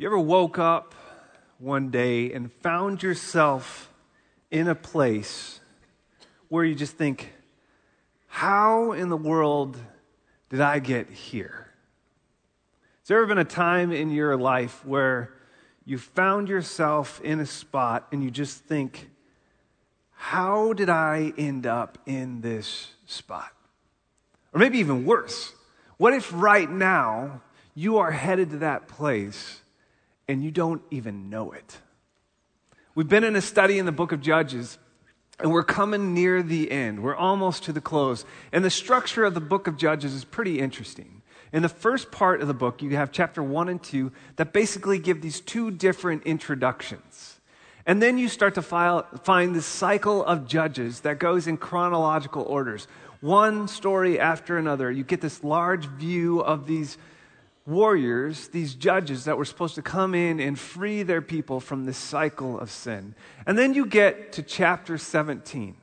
You ever woke up one day and found yourself in a place where you just think, how in the world did I get here? Has there ever been a time in your life where you found yourself in a spot and you just think, how did I end up in this spot? Or maybe even worse, what if right now you are headed to that place and you don't even know it? We've been in a study in the book of Judges, and we're coming near the end. We're almost to the close. And the structure of the book of Judges is pretty interesting. In the first part of the book, you have chapter one and two that basically give these two different introductions. And then you start to file, find this cycle of judges that goes in chronological orders. One story after another. You get this large view of these warriors, these judges that were supposed to come in and free their people from this cycle of sin. And then you get to chapter 17.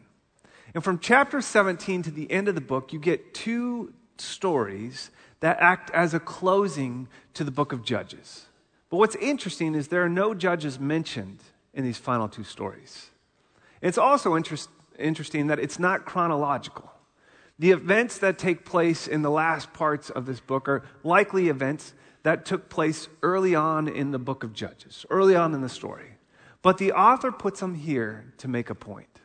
And from chapter 17 to the end of the book, you get two stories that act as a closing to the book of Judges. But what's interesting is there are no judges mentioned in these final two stories. It's also interest, interesting that it's not chronological. The events that take place in the last parts of this book are likely events that took place early on in the book of Judges, early on in the story. But the author puts them here to make a point.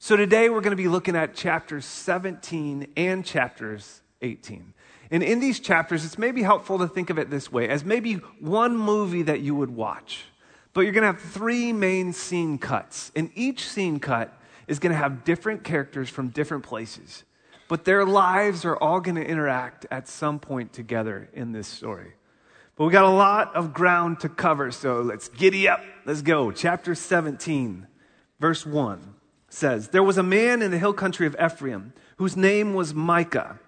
So today we're going to be looking at chapters 17 and chapters 18. And in these chapters, it's maybe helpful to think of it this way as maybe one movie that you would watch. But you're going to have three main scene cuts. And each scene cut is going to have different characters from different places but their lives are all going to interact at some point together in this story. But we got a lot of ground to cover, so let's giddy up. Let's go. Chapter 17, verse 1 says There was a man in the hill country of Ephraim whose name was Micah.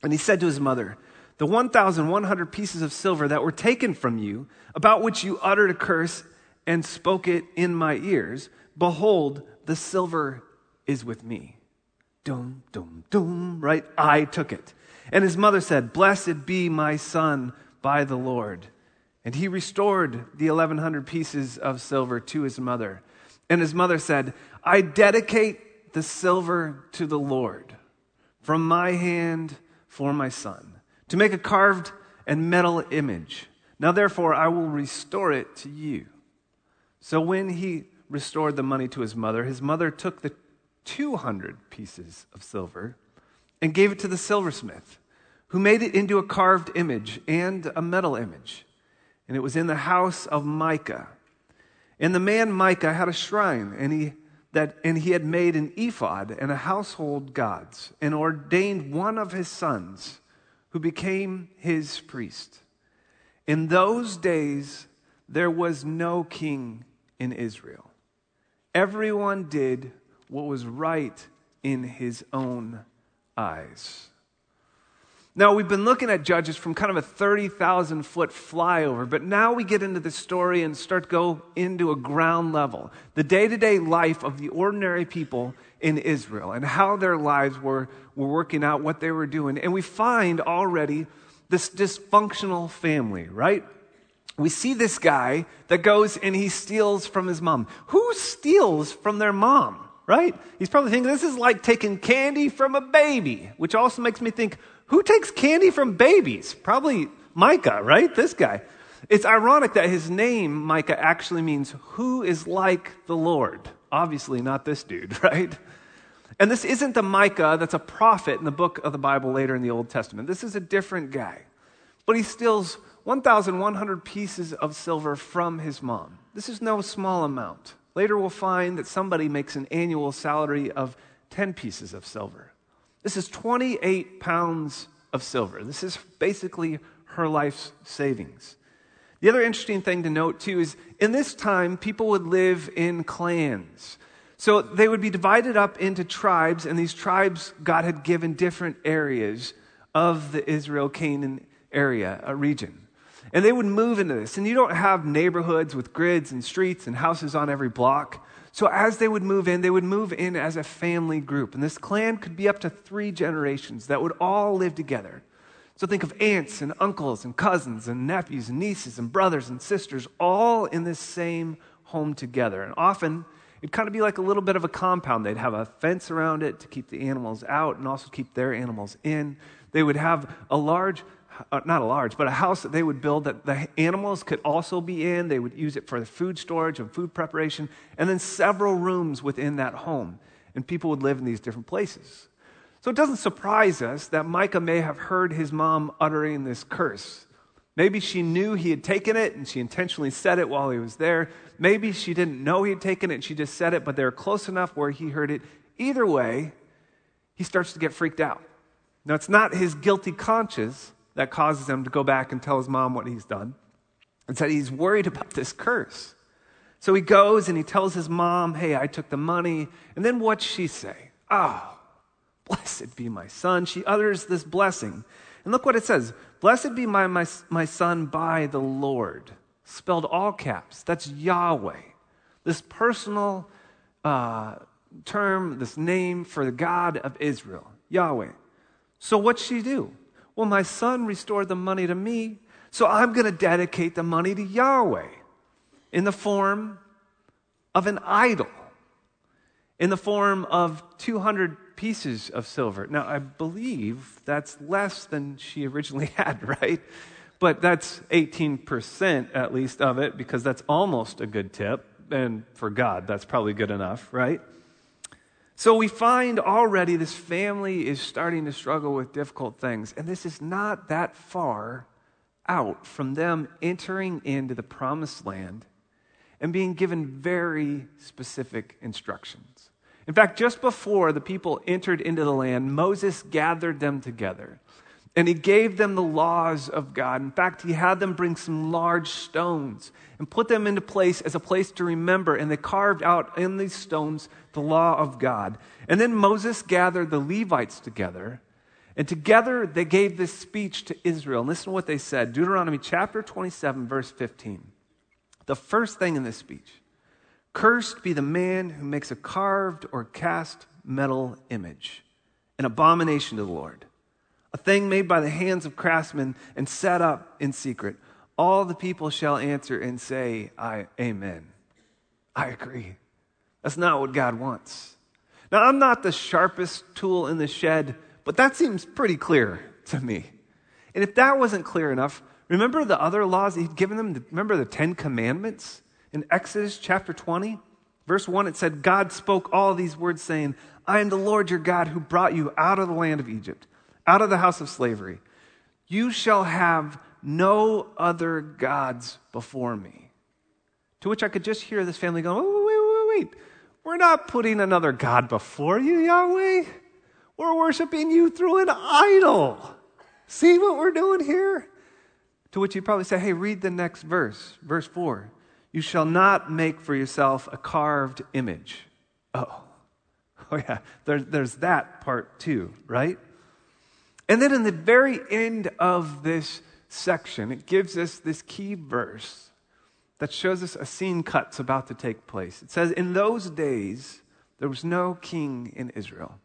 And he said to his mother, The 1,100 pieces of silver that were taken from you, about which you uttered a curse and spoke it in my ears, behold, the silver is with me. Dum, dum, dum, right? I took it. And his mother said, Blessed be my son by the Lord. And he restored the 1,100 pieces of silver to his mother. And his mother said, I dedicate the silver to the Lord from my hand for my son, to make a carved and metal image. Now, therefore, I will restore it to you. So when he restored the money to his mother, his mother took the 200 pieces of silver and gave it to the silversmith, who made it into a carved image and a metal image. And it was in the house of Micah. And the man Micah had a shrine, and he, that, and he had made an ephod and a household gods, and ordained one of his sons, who became his priest. In those days, there was no king in Israel. Everyone did what was right in his own eyes. Now, we've been looking at Judges from kind of a 30,000 foot flyover, but now we get into the story and start go into a ground level. The day to day life of the ordinary people in Israel and how their lives were, were working out, what they were doing. And we find already this dysfunctional family, right? We see this guy that goes and he steals from his mom. Who steals from their mom? Right? He's probably thinking this is like taking candy from a baby, which also makes me think, who takes candy from babies? Probably Micah, right? This guy. It's ironic that his name, Micah, actually means who is like the Lord. Obviously, not this dude, right? And this isn't the Micah that's a prophet in the book of the Bible later in the Old Testament. This is a different guy. But he steals 1,100 pieces of silver from his mom. This is no small amount. Later, we'll find that somebody makes an annual salary of 10 pieces of silver. This is 28 pounds of silver. This is basically her life's savings. The other interesting thing to note, too, is in this time, people would live in clans. So they would be divided up into tribes, and these tribes God had given different areas of the Israel Canaan area, a region. And they would move into this. And you don't have neighborhoods with grids and streets and houses on every block. So as they would move in, they would move in as a family group. And this clan could be up to three generations that would all live together. So think of aunts and uncles and cousins and nephews and nieces and brothers and sisters all in this same home together. And often it'd kind of be like a little bit of a compound. They'd have a fence around it to keep the animals out and also keep their animals in. They would have a large Uh, not a large, but a house that they would build that the animals could also be in. They would use it for food storage and food preparation, and then several rooms within that home. And people would live in these different places. So it doesn't surprise us that Micah may have heard his mom uttering this curse. Maybe she knew he had taken it and she intentionally said it while he was there. Maybe she didn't know he had taken it and she just said it, but they were close enough where he heard it. Either way, he starts to get freaked out. Now, it's not his guilty conscience that causes him to go back and tell his mom what he's done. And said he's worried about this curse. So he goes and he tells his mom, Hey, I took the money. And then what's she say? Oh, blessed be my son. She utters this blessing. And look what it says Blessed be my, my, my son by the Lord. Spelled all caps. That's Yahweh. This personal uh, term, this name for the God of Israel, Yahweh. So what's she do? Well, my son restored the money to me, so I'm going to dedicate the money to Yahweh in the form of an idol, in the form of 200 pieces of silver. Now, I believe that's less than she originally had, right? But that's 18% at least of it, because that's almost a good tip. And for God, that's probably good enough, right? So we find already this family is starting to struggle with difficult things. And this is not that far out from them entering into the promised land and being given very specific instructions. In fact, just before the people entered into the land, Moses gathered them together and he gave them the laws of God. In fact, he had them bring some large stones and put them into place as a place to remember. And they carved out in these stones the law of God. And then Moses gathered the Levites together. And together they gave this speech to Israel. And listen to what they said Deuteronomy chapter 27, verse 15. The first thing in this speech Cursed be the man who makes a carved or cast metal image, an abomination to the Lord a thing made by the hands of craftsmen and set up in secret. All the people shall answer and say, I, Amen. I agree. That's not what God wants. Now, I'm not the sharpest tool in the shed, but that seems pretty clear to me. And if that wasn't clear enough, remember the other laws he'd given them? Remember the Ten Commandments in Exodus chapter 20? Verse 1, it said, God spoke all these words, saying, I am the Lord your God who brought you out of the land of Egypt out of the house of slavery. You shall have no other gods before me. To which I could just hear this family going, wait, wait, wait, wait. We're not putting another God before you, Yahweh. We're worshiping you through an idol. See what we're doing here? To which you probably say, hey, read the next verse, verse 4. You shall not make for yourself a carved image. Oh, oh yeah, there, there's that part too, right? And then in the very end of this section, it gives us this key verse that shows us a scene cut's about to take place. It says, In those days, there was no king in Israel.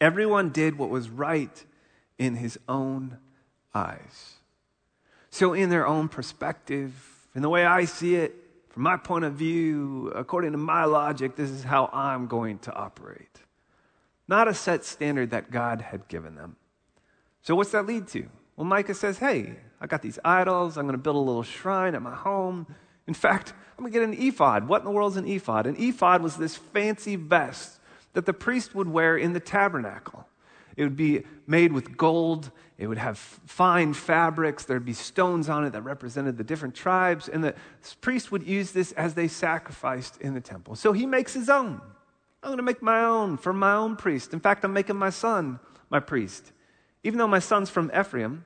Everyone did what was right in his own eyes. So, in their own perspective, in the way I see it, from my point of view, according to my logic, this is how I'm going to operate. Not a set standard that God had given them. So, what's that lead to? Well, Micah says, Hey, I got these idols. I'm going to build a little shrine at my home. In fact, I'm going to get an ephod. What in the world is an ephod? An ephod was this fancy vest that the priest would wear in the tabernacle. It would be made with gold. It would have fine fabrics. There'd be stones on it that represented the different tribes. And the priest would use this as they sacrificed in the temple. So he makes his own. I'm going to make my own for my own priest. In fact, I'm making my son my priest even though my son's from Ephraim,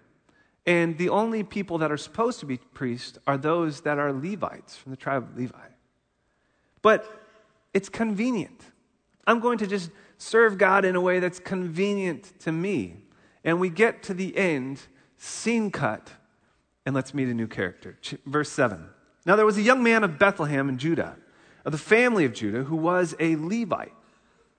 and the only people that are supposed to be priests are those that are Levites from the tribe of Levi. But it's convenient. I'm going to just serve God in a way that's convenient to me. And we get to the end, scene cut, and let's meet a new character. Verse 7. Now there was a young man of Bethlehem in Judah, of the family of Judah, who was a Levite.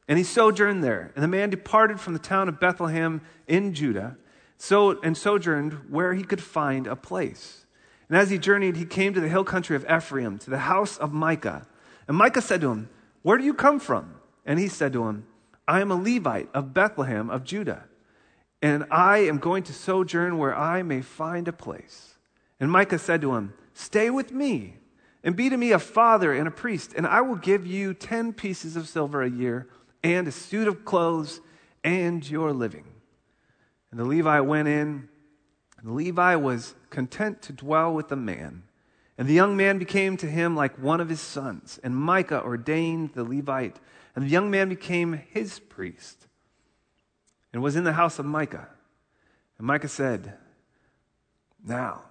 And he sojourned there. And the man departed from the town of Bethlehem in Judah so, and sojourned where he could find a place. And as he journeyed, he came to the hill country of Ephraim, to the house of Micah. And Micah said to him, Where do you come from? And he said to him, I am a Levite of Bethlehem of Judah, and I am going to sojourn where I may find a place. And Micah said to him, Stay with me, and be to me a father and a priest, and I will give you ten pieces of silver a year, and a suit of clothes, and your living. And the Levite went in, and the Levi was content to dwell with the man. And the young man became to him like one of his sons. And Micah ordained the Levite, and the young man became his priest, and was in the house of Micah. And Micah said, Now,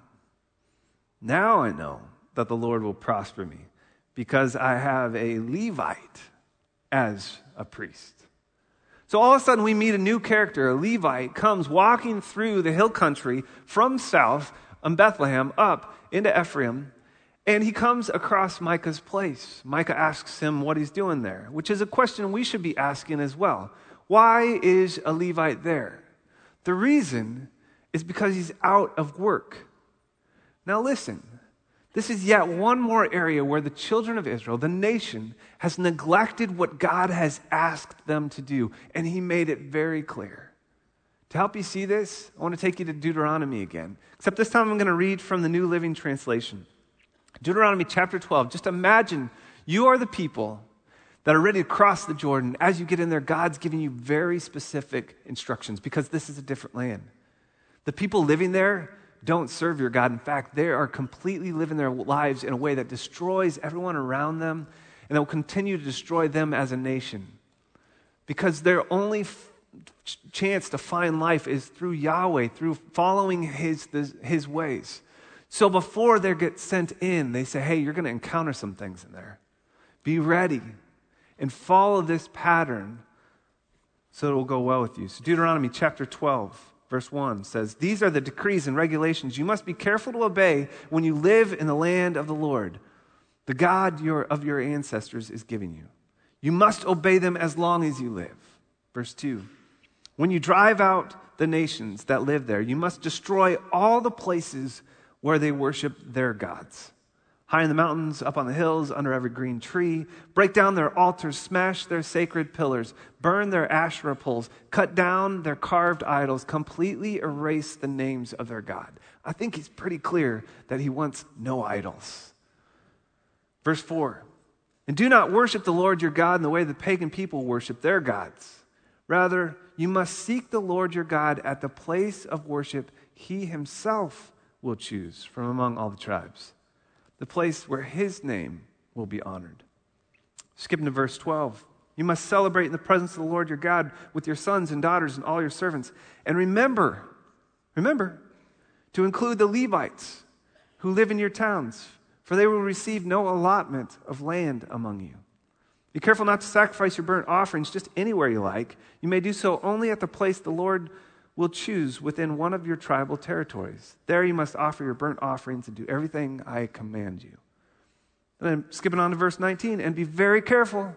now I know that the Lord will prosper me, because I have a Levite as a priest. So all of a sudden, we meet a new character. A Levite comes walking through the hill country from south on Bethlehem up into Ephraim, and he comes across Micah's place. Micah asks him what he's doing there, which is a question we should be asking as well. Why is a Levite there? The reason is because he's out of work. Now, listen. This is yet one more area where the children of Israel, the nation, has neglected what God has asked them to do, and He made it very clear. To help you see this, I want to take you to Deuteronomy again, except this time I'm going to read from the New Living Translation. Deuteronomy chapter 12. Just imagine you are the people that are ready to cross the Jordan. As you get in there, God's giving you very specific instructions because this is a different land. The people living there, don't serve your God. In fact, they are completely living their lives in a way that destroys everyone around them and that will continue to destroy them as a nation. Because their only f- chance to find life is through Yahweh, through following his, his ways. So before they get sent in, they say, hey, you're going to encounter some things in there. Be ready and follow this pattern so it will go well with you. So, Deuteronomy chapter 12 verse 1 says, These are the decrees and regulations you must be careful to obey when you live in the land of the Lord, the God your, of your ancestors is giving you. You must obey them as long as you live. Verse 2 When you drive out the nations that live there, you must destroy all the places where they worship their gods high in the mountains, up on the hills, under every green tree. Break down their altars, smash their sacred pillars, burn their Asherah poles, cut down their carved idols, completely erase the names of their God. I think he's pretty clear that he wants no idols. Verse 4 And do not worship the Lord your God in the way the pagan people worship their gods. Rather, you must seek the Lord your God at the place of worship he himself will choose from among all the tribes the place where his name will be honored. Skipping to verse 12. You must celebrate in the presence of the Lord your God with your sons and daughters and all your servants. And remember, remember to include the Levites who live in your towns, for they will receive no allotment of land among you. Be careful not to sacrifice your burnt offerings just anywhere you like. You may do so only at the place the Lord will choose within one of your tribal territories. There you must offer your burnt offerings and do everything I command you. And then skipping on to verse 19, and be very careful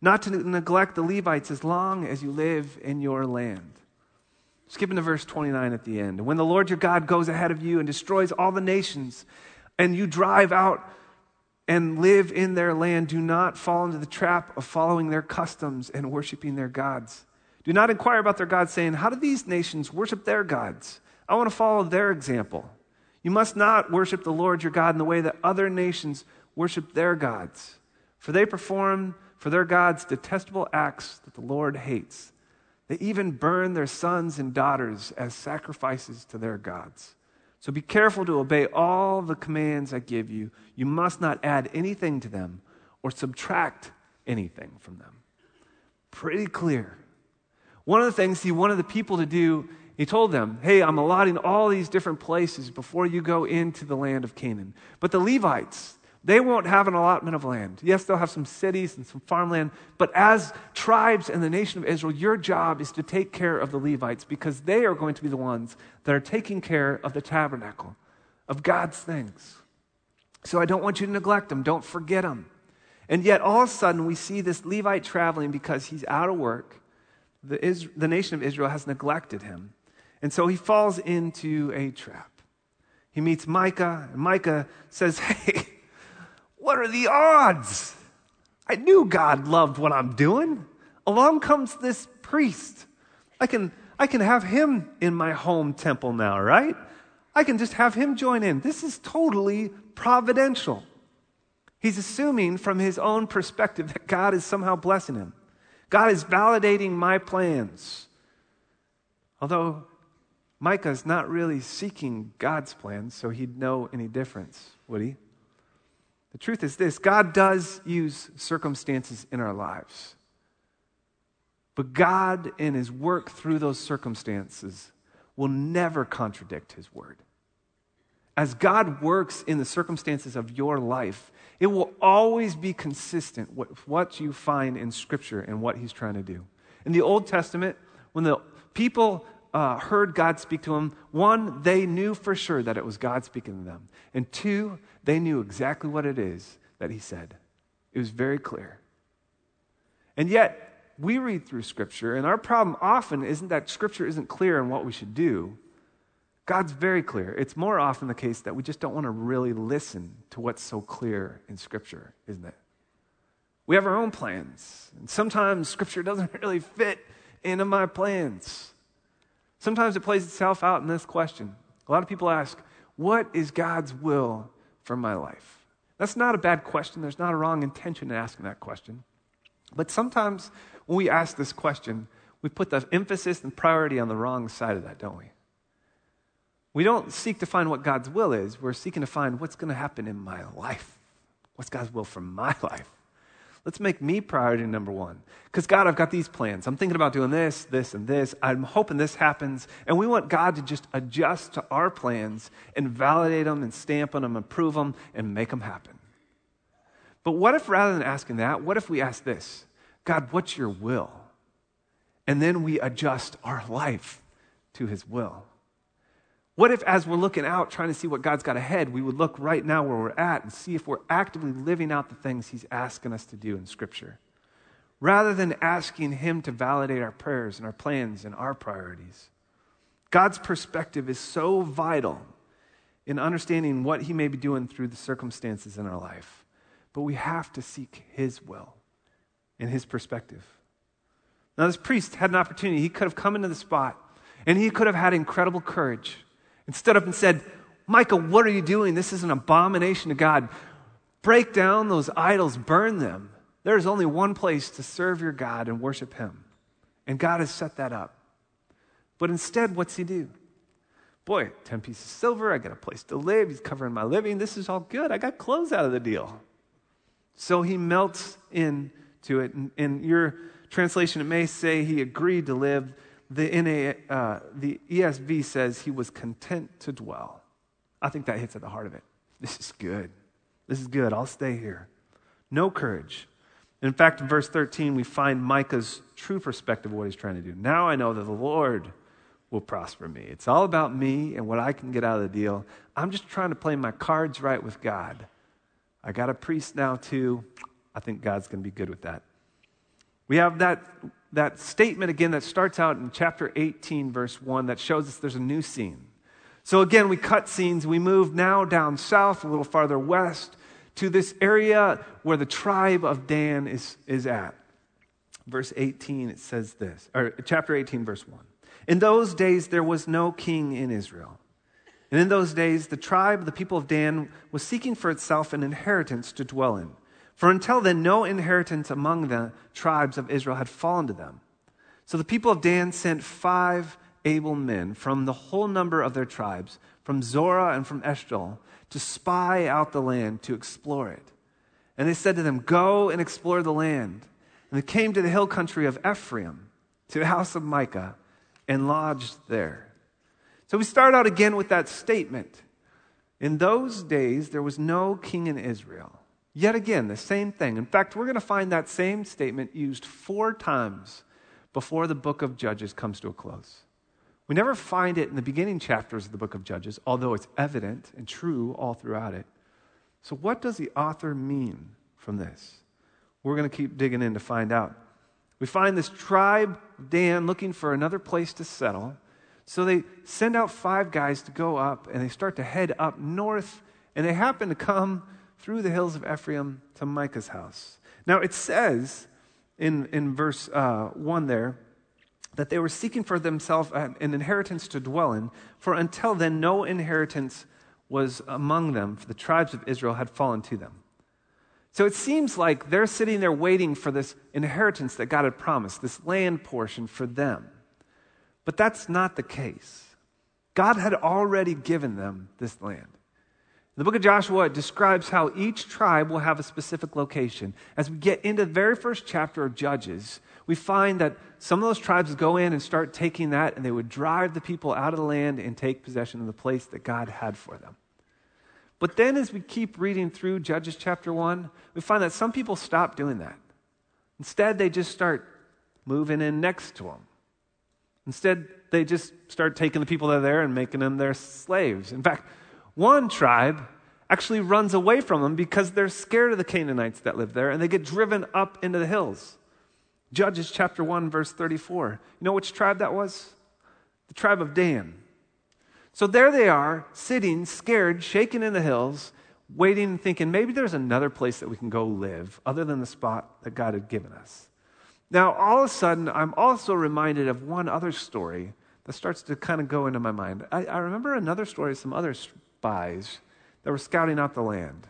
not to neglect the Levites as long as you live in your land. Skipping to verse 29 at the end. When the Lord your God goes ahead of you and destroys all the nations, and you drive out and live in their land, do not fall into the trap of following their customs and worshiping their gods. Do not inquire about their gods, saying, How do these nations worship their gods? I want to follow their example. You must not worship the Lord your God in the way that other nations worship their gods, for they perform for their gods detestable acts that the Lord hates. They even burn their sons and daughters as sacrifices to their gods. So be careful to obey all the commands I give you. You must not add anything to them or subtract anything from them. Pretty clear. One of the things he wanted the people to do, he told them, Hey, I'm allotting all these different places before you go into the land of Canaan. But the Levites, they won't have an allotment of land. Yes, they'll have some cities and some farmland, but as tribes in the nation of Israel, your job is to take care of the Levites because they are going to be the ones that are taking care of the tabernacle, of God's things. So I don't want you to neglect them, don't forget them. And yet, all of a sudden, we see this Levite traveling because he's out of work the, the nation of Israel has neglected him. And so he falls into a trap. He meets Micah, and Micah says, Hey, what are the odds? I knew God loved what I'm doing. Along comes this priest. I can, I can have him in my home temple now, right? I can just have him join in. This is totally providential. He's assuming from his own perspective that God is somehow blessing him. God is validating my plans. Although Micah is not really seeking God's plans, so he'd know any difference, would he? The truth is this God does use circumstances in our lives. But God, in his work through those circumstances, will never contradict his word. As God works in the circumstances of your life, it will always be consistent with what you find in Scripture and what He's trying to do. In the Old Testament, when the people uh, heard God speak to them, one, they knew for sure that it was God speaking to them. And two, they knew exactly what it is that He said. It was very clear. And yet, we read through Scripture, and our problem often isn't that Scripture isn't clear on what we should do. God's very clear. It's more often the case that we just don't want to really listen to what's so clear in Scripture, isn't it? We have our own plans, and sometimes Scripture doesn't really fit into my plans. Sometimes it plays itself out in this question. A lot of people ask, What is God's will for my life? That's not a bad question. There's not a wrong intention in asking that question. But sometimes when we ask this question, we put the emphasis and priority on the wrong side of that, don't we? We don't seek to find what God's will is. We're seeking to find what's going to happen in my life. What's God's will for my life? Let's make me priority number one. Because, God, I've got these plans. I'm thinking about doing this, this, and this. I'm hoping this happens. And we want God to just adjust to our plans and validate them and stamp on them, approve them, and make them happen. But what if, rather than asking that, what if we ask this God, what's your will? And then we adjust our life to his will. What if, as we're looking out, trying to see what God's got ahead, we would look right now where we're at and see if we're actively living out the things He's asking us to do in Scripture? Rather than asking Him to validate our prayers and our plans and our priorities. God's perspective is so vital in understanding what He may be doing through the circumstances in our life. But we have to seek His will and His perspective. Now, this priest had an opportunity. He could have come into the spot and he could have had incredible courage and stood up and said, Micah, what are you doing? This is an abomination to God. Break down those idols, burn them. There is only one place to serve your God and worship Him. And God has set that up. But instead, what's He do? Boy, 10 pieces of silver, I got a place to live, He's covering my living. This is all good. I got clothes out of the deal. So He melts into it. In your translation, it may say He agreed to live the, NA, uh, the ESV says he was content to dwell. I think that hits at the heart of it. This is good. This is good. I'll stay here. No courage. In fact, in verse 13, we find Micah's true perspective of what he's trying to do. Now I know that the Lord will prosper me. It's all about me and what I can get out of the deal. I'm just trying to play my cards right with God. I got a priest now, too. I think God's going to be good with that. We have that that statement again that starts out in chapter 18, verse 1, that shows us there's a new scene. So again, we cut scenes. We move now down south, a little farther west, to this area where the tribe of Dan is, is at. Verse 18, it says this, or chapter 18, verse 1. In those days, there was no king in Israel. And in those days, the tribe, the people of Dan, was seeking for itself an inheritance to dwell in. For until then, no inheritance among the tribes of Israel had fallen to them. So the people of Dan sent five able men from the whole number of their tribes, from Zorah and from Eshtaol, to spy out the land, to explore it. And they said to them, Go and explore the land. And they came to the hill country of Ephraim, to the house of Micah, and lodged there. So we start out again with that statement. In those days, there was no king in Israel. Yet again, the same thing. In fact, we're going to find that same statement used four times before the book of Judges comes to a close. We never find it in the beginning chapters of the book of Judges, although it's evident and true all throughout it. So, what does the author mean from this? We're going to keep digging in to find out. We find this tribe, Dan, looking for another place to settle. So they send out five guys to go up, and they start to head up north, and they happen to come through the hills of Ephraim to Micah's house. Now, it says in, in verse uh, 1 there that they were seeking for themselves an inheritance to dwell in, for until then, no inheritance was among them, for the tribes of Israel had fallen to them. So it seems like they're sitting there waiting for this inheritance that God had promised, this land portion for them. But that's not the case. God had already given them this land. The book of Joshua describes how each tribe will have a specific location. As we get into the very first chapter of Judges, we find that some of those tribes go in and start taking that, and they would drive the people out of the land and take possession of the place that God had for them. But then, as we keep reading through Judges chapter 1, we find that some people stop doing that. Instead, they just start moving in next to them. Instead, they just start taking the people that are there and making them their slaves. In fact, one tribe actually runs away from them because they're scared of the Canaanites that live there and they get driven up into the hills. Judges chapter 1, verse 34. You know which tribe that was? The tribe of Dan. So there they are, sitting, scared, shaking in the hills, waiting and thinking, maybe there's another place that we can go live other than the spot that God had given us. Now, all of a sudden, I'm also reminded of one other story that starts to kind of go into my mind. I, I remember another story some other spies that were scouting out the land.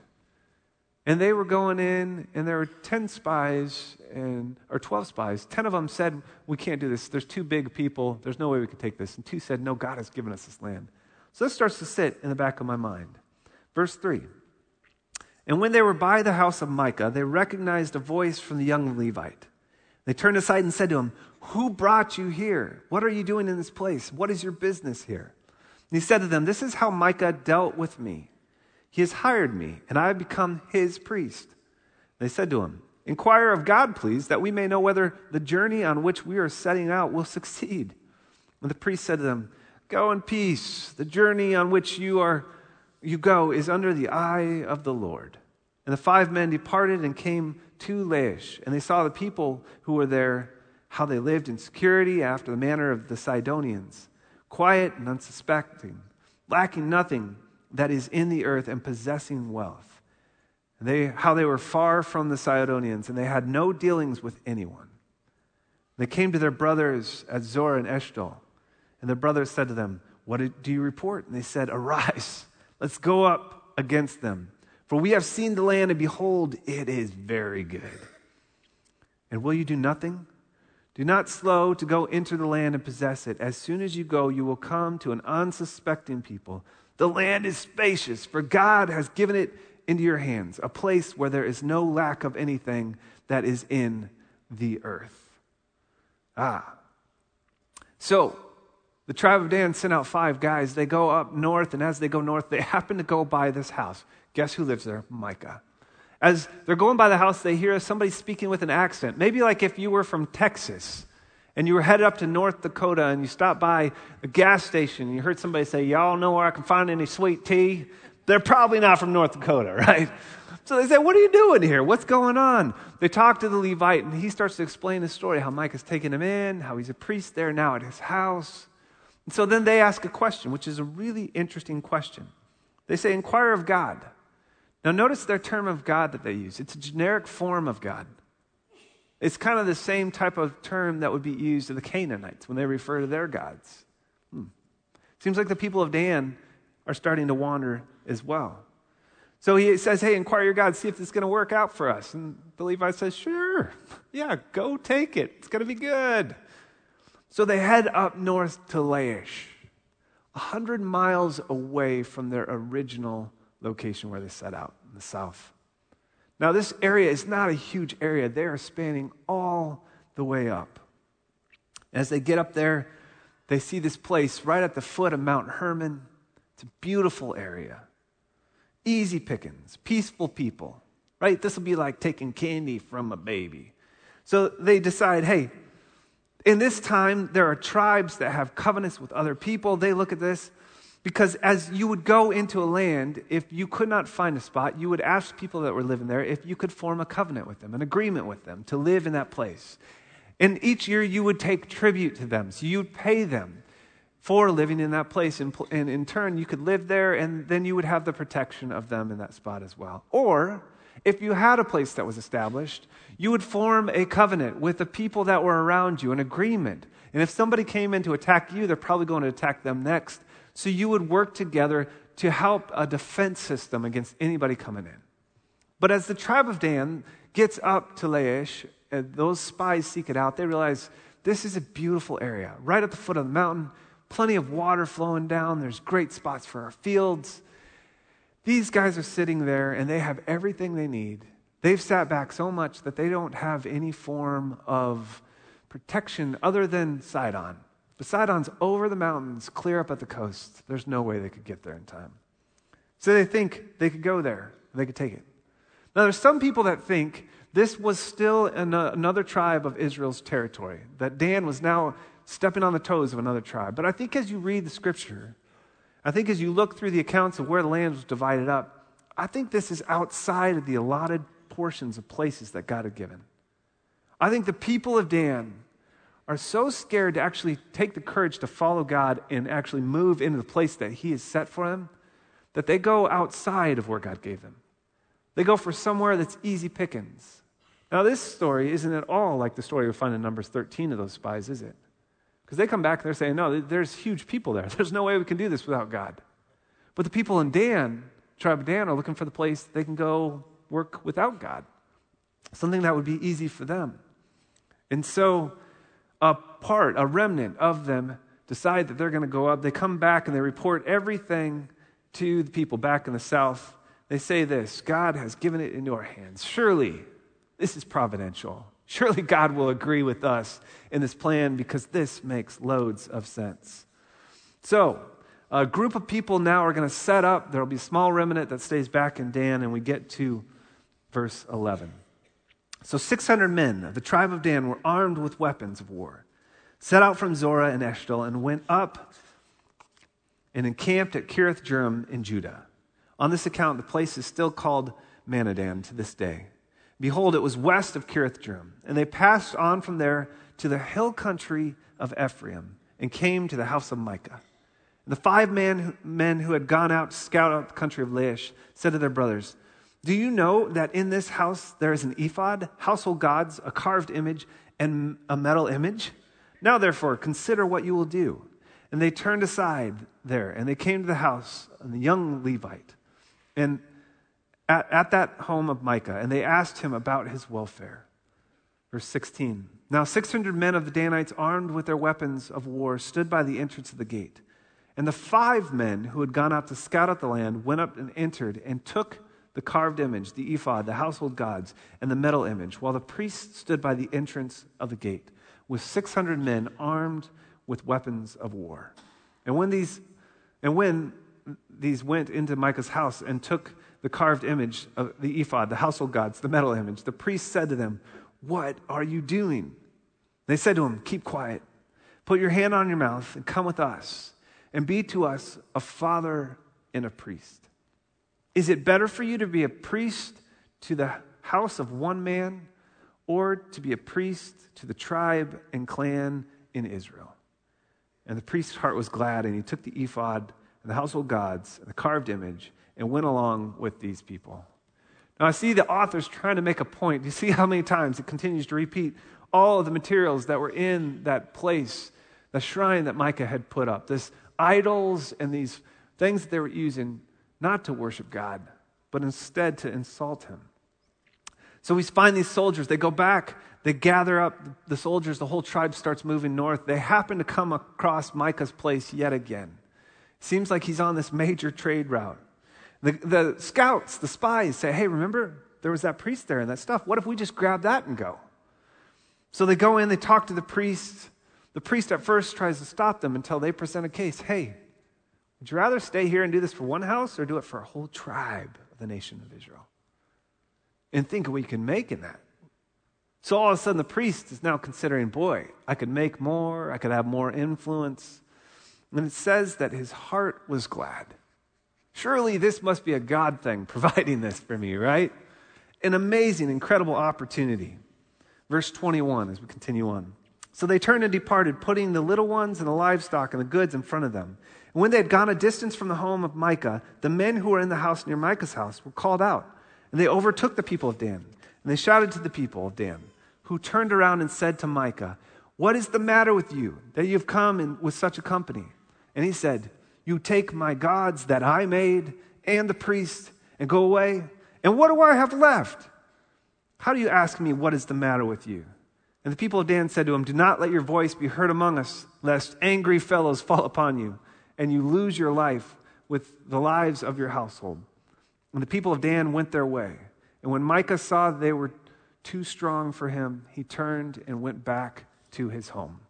And they were going in, and there were 10 spies, and, or 12 spies. 10 of them said, We can't do this. There's too big people. There's no way we can take this. And two said, No, God has given us this land. So this starts to sit in the back of my mind. Verse 3 And when they were by the house of Micah, they recognized a voice from the young Levite. They turned aside and said to him, Who brought you here? What are you doing in this place? What is your business here? And he said to them, This is how Micah dealt with me. He has hired me, and I have become his priest. They said to him, Inquire of God, please, that we may know whether the journey on which we are setting out will succeed. And the priest said to them, Go in peace. The journey on which you are you go is under the eye of the Lord. And the five men departed and came to Laish, and they saw the people who were there, how they lived in security after the manner of the Sidonians, quiet and unsuspecting, lacking nothing that is in the earth and possessing wealth. They, how they were far from the Sidonians, and they had no dealings with anyone. They came to their brothers at Zorah and Eshtaol, and their brothers said to them, What do you report? And they said, Arise, let's go up against them. For we have seen the land, and behold, it is very good. And will you do nothing? Do not slow to go into the land and possess it. As soon as you go, you will come to an unsuspecting people the land is spacious, for God has given it into your hands, a place where there is no lack of anything that is in the earth. Ah. So, the tribe of Dan sent out five guys. They go up north, and as they go north, they happen to go by this house. Guess who lives there? Micah. As they're going by the house, they hear somebody speaking with an accent. Maybe like if you were from Texas and you were headed up to North Dakota and you stopped by a gas station and you heard somebody say, Y'all know where I can find any sweet tea? They're probably not from North Dakota, right? So they say, What are you doing here? What's going on? They talk to the Levite and he starts to explain the story how Mike has taken him in, how he's a priest there now at his house. And so then they ask a question, which is a really interesting question. They say, Inquire of God. Now, notice their term of God that they use. It's a generic form of God. It's kind of the same type of term that would be used to the Canaanites when they refer to their gods. Hmm. Seems like the people of Dan are starting to wander as well. So he says, Hey, inquire your God, see if this is going to work out for us. And the Levite says, Sure. Yeah, go take it. It's going to be good. So they head up north to Laish, 100 miles away from their original location where they set out in the south. Now, this area is not a huge area. They are spanning all the way up. As they get up there, they see this place right at the foot of Mount Hermon. It's a beautiful area. Easy pickings, peaceful people, right? This will be like taking candy from a baby. So they decide hey, in this time, there are tribes that have covenants with other people. They look at this because as you would go into a land, if you could not find a spot, you would ask people that were living there if you could form a covenant with them, an agreement with them to live in that place. And each year you would take tribute to them. So you'd pay them for living in that place. And, in turn, you could live there, and then you would have the protection of them in that spot as well. Or, if you had a place that was established, you would form a covenant with the people that were around you, an agreement. And if somebody came in to attack you, they're probably going to attack them next. So you would work together to help a defense system against anybody coming in. But as the tribe of Dan gets up to Laish, and those spies seek it out, they realize this is a beautiful area, right at the foot of the mountain, plenty of water flowing down, there's great spots for our fields. These guys are sitting there and they have everything they need. They've sat back so much that they don't have any form of protection other than Sidon. But Sidon's over the mountains, clear up at the coast. There's no way they could get there in time. So they think they could go there, they could take it. Now, there's some people that think this was still uh, another tribe of Israel's territory, that Dan was now stepping on the toes of another tribe. But I think as you read the scripture, I think as you look through the accounts of where the land was divided up, I think this is outside of the allotted portions of places that God had given. I think the people of Dan are so scared to actually take the courage to follow God and actually move into the place that He has set for them that they go outside of where God gave them. They go for somewhere that's easy pickings. Now, this story isn't at all like the story we find in Numbers 13 of those spies, is it? Because they come back and they're saying, no, there's huge people there. There's no way we can do this without God. But the people in Dan, tribe of Dan, are looking for the place they can go work without God, something that would be easy for them. And so a part, a remnant of them decide that they're going to go up. They come back and they report everything to the people back in the south. They say this God has given it into our hands. Surely this is providential. Surely God will agree with us in this plan because this makes loads of sense. So, a group of people now are going to set up. There will be a small remnant that stays back in Dan, and we get to verse 11. So, 600 men of the tribe of Dan were armed with weapons of war, set out from Zorah and Eshtaol, and went up and encamped at Kiriath Jearim in Judah. On this account, the place is still called Mahaneh-dan to this day. Behold, it was west of Kiriath Jearim. And they passed on from there to the hill country of Ephraim and came to the house of Micah. And the five man, men who had gone out to scout out the country of Laish said to their brothers, Do you know that in this house there is an ephod, household gods, a carved image, and a metal image? Now, therefore, consider what you will do. And they turned aside there, and they came to the house of the young Levite. And at, at that home of Micah, and they asked him about his welfare. Verse 16. Now 600 men of the Danites, armed with their weapons of war, stood by the entrance of the gate. And the five men who had gone out to scout out the land went up and entered and took the carved image, the ephod, the household gods, and the metal image, while the priests stood by the entrance of the gate with 600 men armed with weapons of war. And when these, and when these went into Micah's house and took the carved image of the ephod, the household gods, the metal image, the priest said to them, What are you doing? They said to him, Keep quiet. Put your hand on your mouth and come with us, and be to us a father and a priest. Is it better for you to be a priest to the house of one man, or to be a priest to the tribe and clan in Israel? And the priest's heart was glad, and he took the ephod and the household gods and the carved image and went along with these people. Now, I see the author's trying to make a point. Do you see how many times it continues to repeat all of the materials that were in that place, the shrine that Micah had put up, this idols and these things that they were using not to worship God, but instead to insult him. So we find these soldiers, they go back, they gather up the soldiers, the whole tribe starts moving north. They happen to come across Micah's place yet again. Seems like he's on this major trade route. The, the scouts, the spies say, hey, remember, there was that priest there and that stuff. What if we just grab that and go? So they go in, they talk to the priest. The priest at first tries to stop them until they present a case. Hey, would you rather stay here and do this for one house or do it for a whole tribe of the nation of Israel? And think of what you can make in that. So all of a sudden, the priest is now considering, boy, I could make more, I could have more influence. And it says that his heart was glad. Surely this must be a God thing providing this for me, right? An amazing, incredible opportunity. Verse 21 as we continue on. So they turned and departed, putting the little ones and the livestock and the goods in front of them. And when they had gone a distance from the home of Micah, the men who were in the house near Micah's house were called out, and they overtook the people of Dan. And they shouted to the people of Dan, who turned around and said to Micah, What is the matter with you that you have come in with such a company? And he said, You take my gods that I made and the priest and go away. And what do I have left? How do you ask me, What is the matter with you? And the people of Dan said to him, Do not let your voice be heard among us, lest angry fellows fall upon you, and you lose your life with the lives of your household. And the people of Dan went their way. And when Micah saw they were too strong for him, he turned and went back to his home.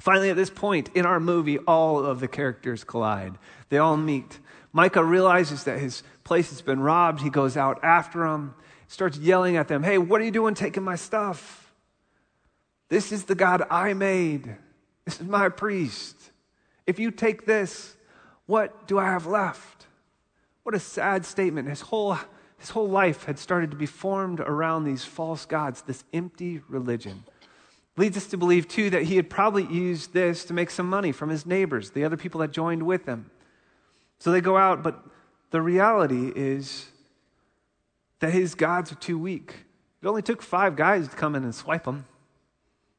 Finally, at this point in our movie, all of the characters collide. They all meet. Micah realizes that his place has been robbed. He goes out after them, starts yelling at them, Hey, what are you doing taking my stuff? This is the God I made. This is my priest. If you take this, what do I have left? What a sad statement. His whole, his whole life had started to be formed around these false gods, this empty religion. Leads us to believe, too, that he had probably used this to make some money from his neighbors, the other people that joined with him. So they go out, but the reality is that his gods are too weak. It only took five guys to come in and swipe them.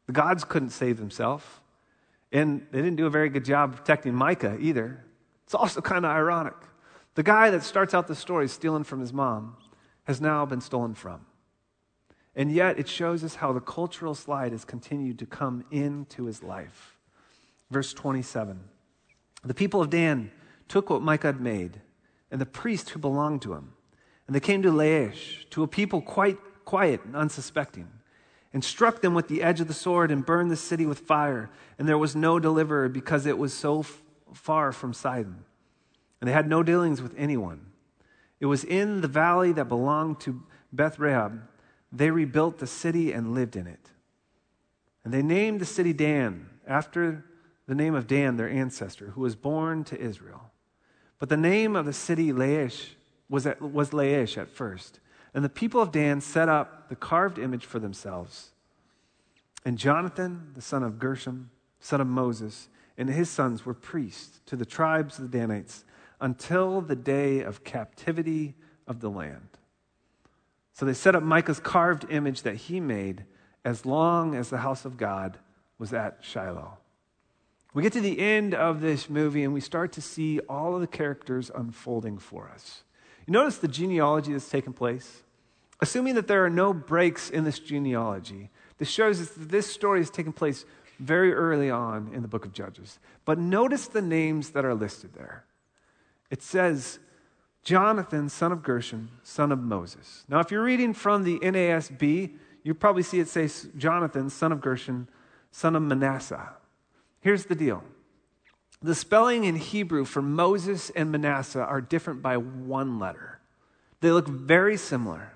The gods couldn't save themselves. And they didn't do a very good job protecting Micah either. It's also kind of ironic. The guy that starts out the story stealing from his mom has now been stolen from. And yet it shows us how the cultural slide has continued to come into his life. Verse 27 The people of Dan took what Micah had made, and the priest who belonged to him, and they came to Laish, to a people quite quiet and unsuspecting and struck them with the edge of the sword and burned the city with fire. And there was no deliverer because it was so f- far from Sidon. And they had no dealings with anyone. It was in the valley that belonged to Beth Rehob. They rebuilt the city and lived in it. And they named the city Dan after the name of Dan, their ancestor, who was born to Israel. But the name of the city Laish was, at, was Laish at first. And the people of Dan set up the carved image for themselves. And Jonathan, the son of Gershom, son of Moses, and his sons were priests to the tribes of the Danites until the day of captivity of the land. So they set up Micah's carved image that he made as long as the house of God was at Shiloh. We get to the end of this movie and we start to see all of the characters unfolding for us. You notice the genealogy that's taken place? Assuming that there are no breaks in this genealogy, this shows us that this story has taken place very early on in the book of Judges. But notice the names that are listed there. It says, Jonathan, son of Gershom, son of Moses. Now, if you're reading from the NASB, you probably see it say Jonathan, son of Gershom, son of Manasseh. Here's the deal the spelling in Hebrew for Moses and Manasseh are different by one letter. They look very similar.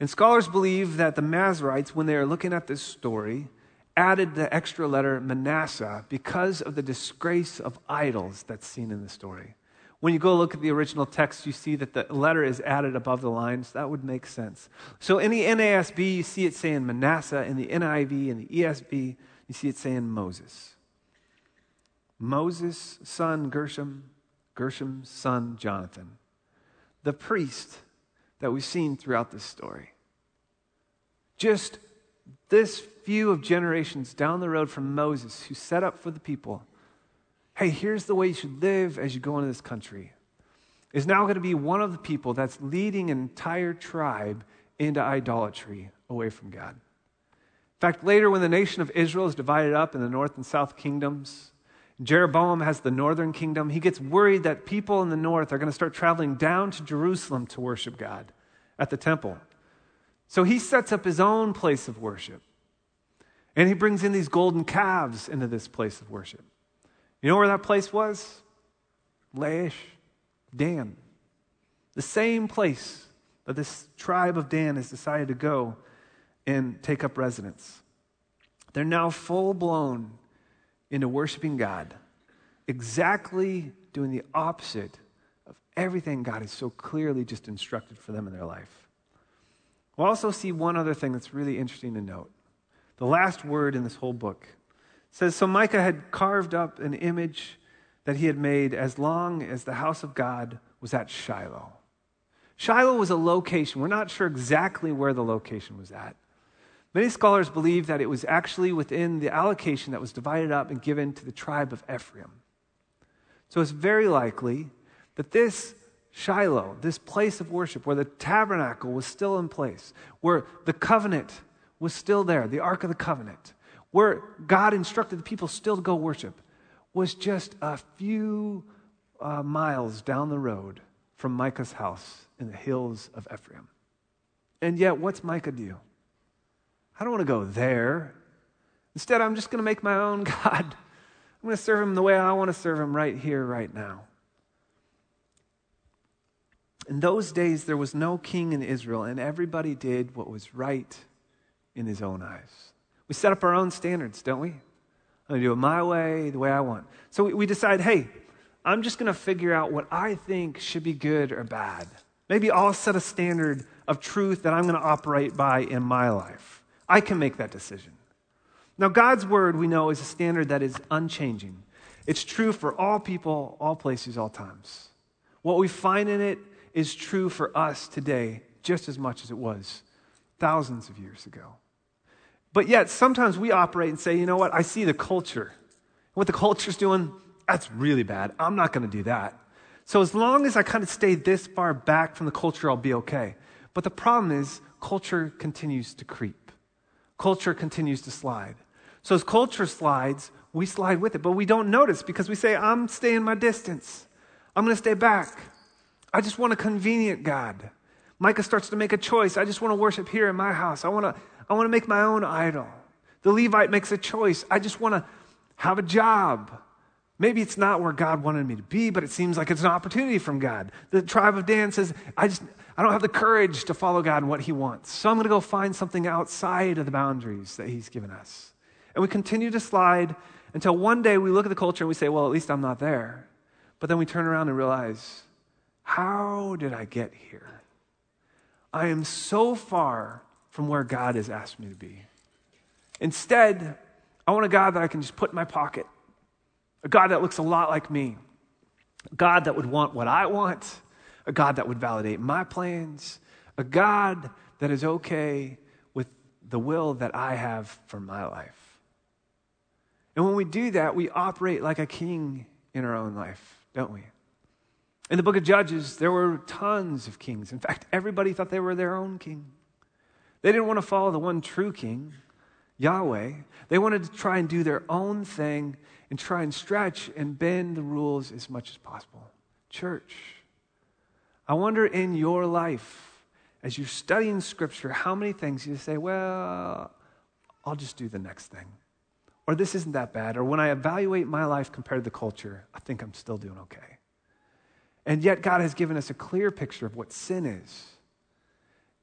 And scholars believe that the Masoretes, when they are looking at this story, added the extra letter Manasseh because of the disgrace of idols that's seen in the story. When you go look at the original text, you see that the letter is added above the lines. That would make sense. So in the NASB, you see it saying Manasseh. In the NIV and the ESV, you see it saying Moses. Moses' son Gershom, Gershom's son Jonathan, the priest that we've seen throughout this story. Just this few of generations down the road from Moses, who set up for the people, hey, here's the way you should live as you go into this country, is now going to be one of the people that's leading an entire tribe into idolatry away from God. In fact, later when the nation of Israel is divided up in the north and south kingdoms, Jeroboam has the northern kingdom. He gets worried that people in the north are going to start traveling down to Jerusalem to worship God at the temple. So he sets up his own place of worship. And he brings in these golden calves into this place of worship. You know where that place was? Laish, Dan. The same place that this tribe of Dan has decided to go and take up residence. They're now full blown into worshiping God, exactly doing the opposite of everything God has so clearly just instructed for them in their life. We'll also see one other thing that's really interesting to note. The last word in this whole book says So Micah had carved up an image that he had made as long as the house of God was at Shiloh. Shiloh was a location. We're not sure exactly where the location was at. Many scholars believe that it was actually within the allocation that was divided up and given to the tribe of Ephraim. So it's very likely that this Shiloh, this place of worship where the tabernacle was still in place, where the covenant was still there, the Ark of the Covenant, where God instructed the people still to go worship, was just a few uh, miles down the road from Micah's house in the hills of Ephraim. And yet, what's Micah do? I don't want to go there. Instead, I'm just going to make my own God. I'm going to serve him the way I want to serve him right here, right now. In those days, there was no king in Israel, and everybody did what was right in his own eyes. We set up our own standards, don't we? I'm going to do it my way, the way I want. So we, decide, hey, I'm just going to figure out what I think should be good or bad. Maybe I'll set a standard of truth that I'm going to operate by in my life. I can make that decision. Now, God's word, we know, is a standard that is unchanging. It's true for all people, all places, all times. What we find in it is true for us today just as much as it was thousands of years ago. But yet, sometimes we operate and say, you know what, I see the culture. What the culture's doing, that's really bad. I'm not going to do that. So, as long as I kind of stay this far back from the culture, I'll be okay. But the problem is, culture continues to creep, culture continues to slide. So, as culture slides, we slide with it, but we don't notice because we say, I'm staying my distance. I'm going to stay back. I just want a convenient God. Micah starts to make a choice. I just want to worship here in my house. I want to, I want to make my own idol. The Levite makes a choice. I just want to have a job. Maybe it's not where God wanted me to be, but it seems like it's an opportunity from God. The tribe of Dan says, I just I don't have the courage to follow God and what He wants. So I'm going to go find something outside of the boundaries that He's given us. And we continue to slide until one day we look at the culture and we say, well, at least I'm not there. But then we turn around and realize, how did I get here? I am so far from where God has asked me to be. Instead, I want a God that I can just put in my pocket, a God that looks a lot like me, a God that would want what I want, a God that would validate my plans, a God that is okay with the will that I have for my life. And when we do that, we operate like a king in our own life, don't we? In the book of Judges, there were tons of kings. In fact, everybody thought they were their own king. They didn't want to follow the one true king, Yahweh. They wanted to try and do their own thing and try and stretch and bend the rules as much as possible. Church, I wonder in your life, as you're studying scripture, how many things you say, well, I'll just do the next thing. Or this isn't that bad. Or when I evaluate my life compared to the culture, I think I'm still doing okay. And yet, God has given us a clear picture of what sin is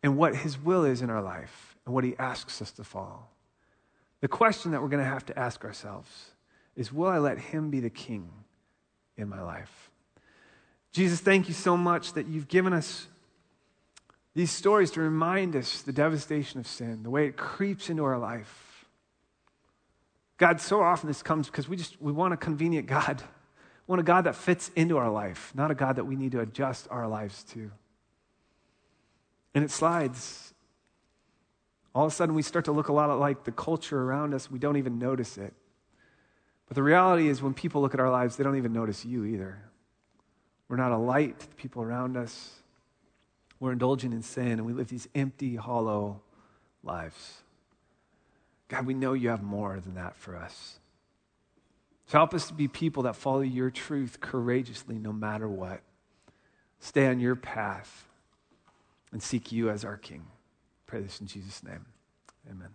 and what His will is in our life and what He asks us to follow. The question that we're going to have to ask ourselves is Will I let Him be the king in my life? Jesus, thank you so much that you've given us these stories to remind us the devastation of sin, the way it creeps into our life. God, so often this comes because we just we want a convenient God want a God that fits into our life, not a God that we need to adjust our lives to. And it slides. All of a sudden, we start to look a lot like the culture around us. We don't even notice it. But the reality is, when people look at our lives, they don't even notice you either. We're not a light to the people around us. We're indulging in sin, and we live these empty, hollow lives. God, we know you have more than that for us. So help us to be people that follow your truth courageously no matter what. Stay on your path and seek you as our King. Pray this in Jesus' name. Amen.